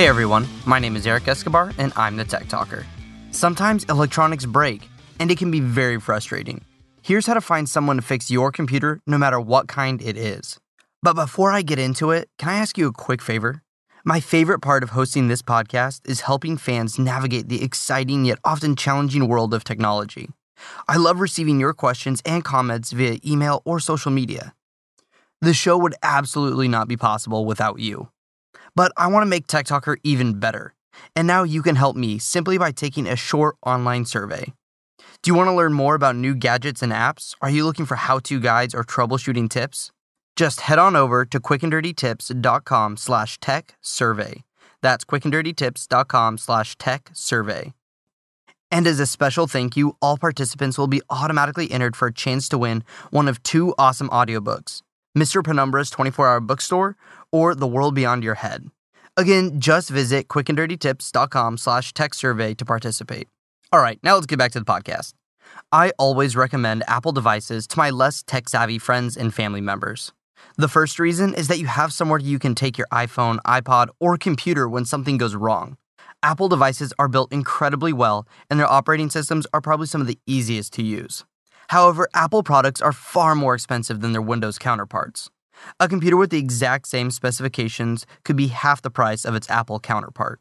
Hey everyone, my name is Eric Escobar and I'm the Tech Talker. Sometimes electronics break and it can be very frustrating. Here's how to find someone to fix your computer no matter what kind it is. But before I get into it, can I ask you a quick favor? My favorite part of hosting this podcast is helping fans navigate the exciting yet often challenging world of technology. I love receiving your questions and comments via email or social media. The show would absolutely not be possible without you. But I want to make Tech Talker even better. And now you can help me simply by taking a short online survey. Do you want to learn more about new gadgets and apps? Are you looking for how-to guides or troubleshooting tips? Just head on over to quickanddirtytips.com slash tech survey. That's quickanddirtytips.com slash tech survey. And as a special thank you, all participants will be automatically entered for a chance to win one of two awesome audiobooks Mr. Penumbra's 24 hour bookstore or The World Beyond Your Head. Again, just visit quickanddirtytips.com slash tech survey to participate. All right, now let's get back to the podcast. I always recommend Apple devices to my less tech savvy friends and family members. The first reason is that you have somewhere you can take your iPhone, iPod, or computer when something goes wrong. Apple devices are built incredibly well, and their operating systems are probably some of the easiest to use. However, Apple products are far more expensive than their Windows counterparts. A computer with the exact same specifications could be half the price of its Apple counterpart.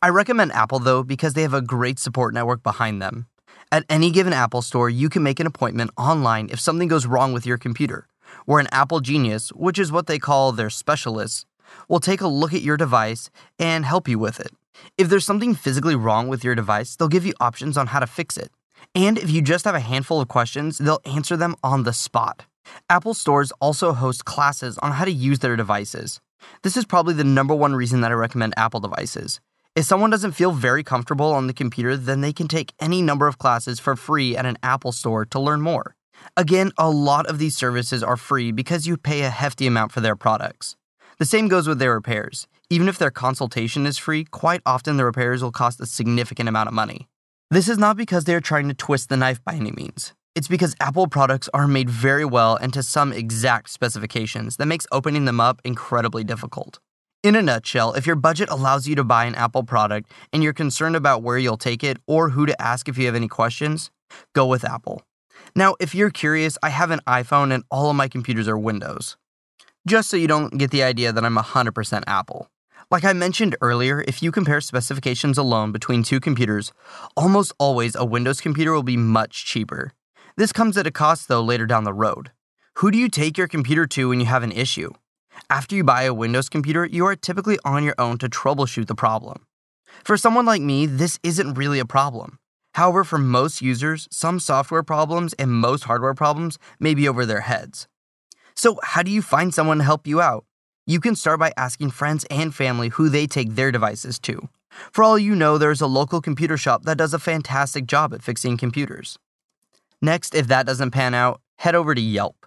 I recommend Apple though because they have a great support network behind them. At any given Apple store, you can make an appointment online if something goes wrong with your computer, where an Apple Genius, which is what they call their specialists, will take a look at your device and help you with it. If there's something physically wrong with your device, they'll give you options on how to fix it. And if you just have a handful of questions, they'll answer them on the spot. Apple stores also host classes on how to use their devices. This is probably the number one reason that I recommend Apple devices. If someone doesn't feel very comfortable on the computer, then they can take any number of classes for free at an Apple store to learn more. Again, a lot of these services are free because you pay a hefty amount for their products. The same goes with their repairs. Even if their consultation is free, quite often the repairs will cost a significant amount of money. This is not because they are trying to twist the knife by any means. It's because Apple products are made very well and to some exact specifications that makes opening them up incredibly difficult. In a nutshell, if your budget allows you to buy an Apple product and you're concerned about where you'll take it or who to ask if you have any questions, go with Apple. Now, if you're curious, I have an iPhone and all of my computers are Windows. Just so you don't get the idea that I'm 100% Apple. Like I mentioned earlier, if you compare specifications alone between two computers, almost always a Windows computer will be much cheaper. This comes at a cost, though, later down the road. Who do you take your computer to when you have an issue? After you buy a Windows computer, you are typically on your own to troubleshoot the problem. For someone like me, this isn't really a problem. However, for most users, some software problems and most hardware problems may be over their heads. So, how do you find someone to help you out? You can start by asking friends and family who they take their devices to. For all you know, there's a local computer shop that does a fantastic job at fixing computers. Next, if that doesn't pan out, head over to Yelp.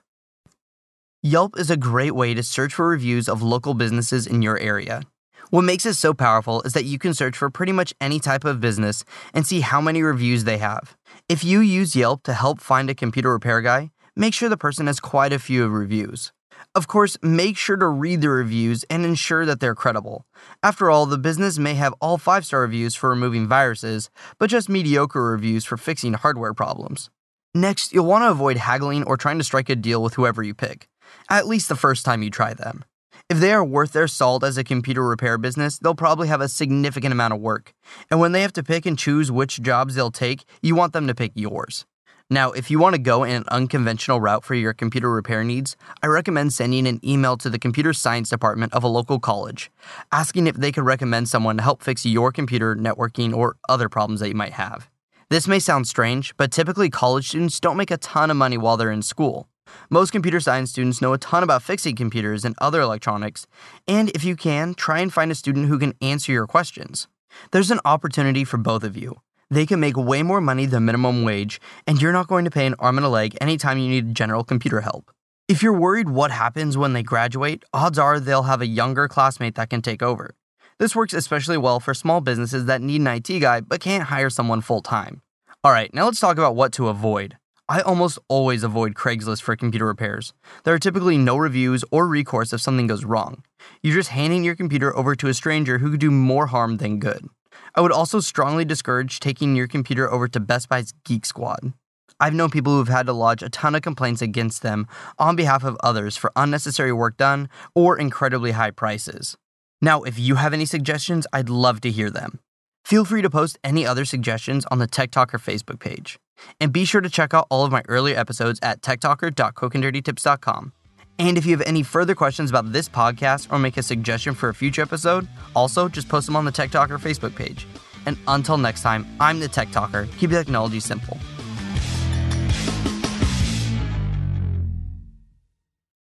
Yelp is a great way to search for reviews of local businesses in your area. What makes it so powerful is that you can search for pretty much any type of business and see how many reviews they have. If you use Yelp to help find a computer repair guy, make sure the person has quite a few reviews. Of course, make sure to read the reviews and ensure that they're credible. After all, the business may have all 5 star reviews for removing viruses, but just mediocre reviews for fixing hardware problems. Next, you'll want to avoid haggling or trying to strike a deal with whoever you pick, at least the first time you try them. If they are worth their salt as a computer repair business, they'll probably have a significant amount of work. And when they have to pick and choose which jobs they'll take, you want them to pick yours. Now, if you want to go in an unconventional route for your computer repair needs, I recommend sending an email to the computer science department of a local college, asking if they could recommend someone to help fix your computer, networking, or other problems that you might have. This may sound strange, but typically college students don't make a ton of money while they're in school. Most computer science students know a ton about fixing computers and other electronics, and if you can, try and find a student who can answer your questions. There's an opportunity for both of you. They can make way more money than minimum wage, and you're not going to pay an arm and a leg anytime you need general computer help. If you're worried what happens when they graduate, odds are they'll have a younger classmate that can take over. This works especially well for small businesses that need an IT guy but can't hire someone full time. Alright, now let's talk about what to avoid. I almost always avoid Craigslist for computer repairs. There are typically no reviews or recourse if something goes wrong. You're just handing your computer over to a stranger who could do more harm than good. I would also strongly discourage taking your computer over to Best Buy's Geek Squad. I've known people who have had to lodge a ton of complaints against them on behalf of others for unnecessary work done or incredibly high prices. Now, if you have any suggestions, I'd love to hear them. Feel free to post any other suggestions on the Tech Talker Facebook page. And be sure to check out all of my earlier episodes at techtalker.quickanddirtytips.com. And if you have any further questions about this podcast or make a suggestion for a future episode, also just post them on the Tech Talker Facebook page. And until next time, I'm the Tech Talker. Keep technology simple.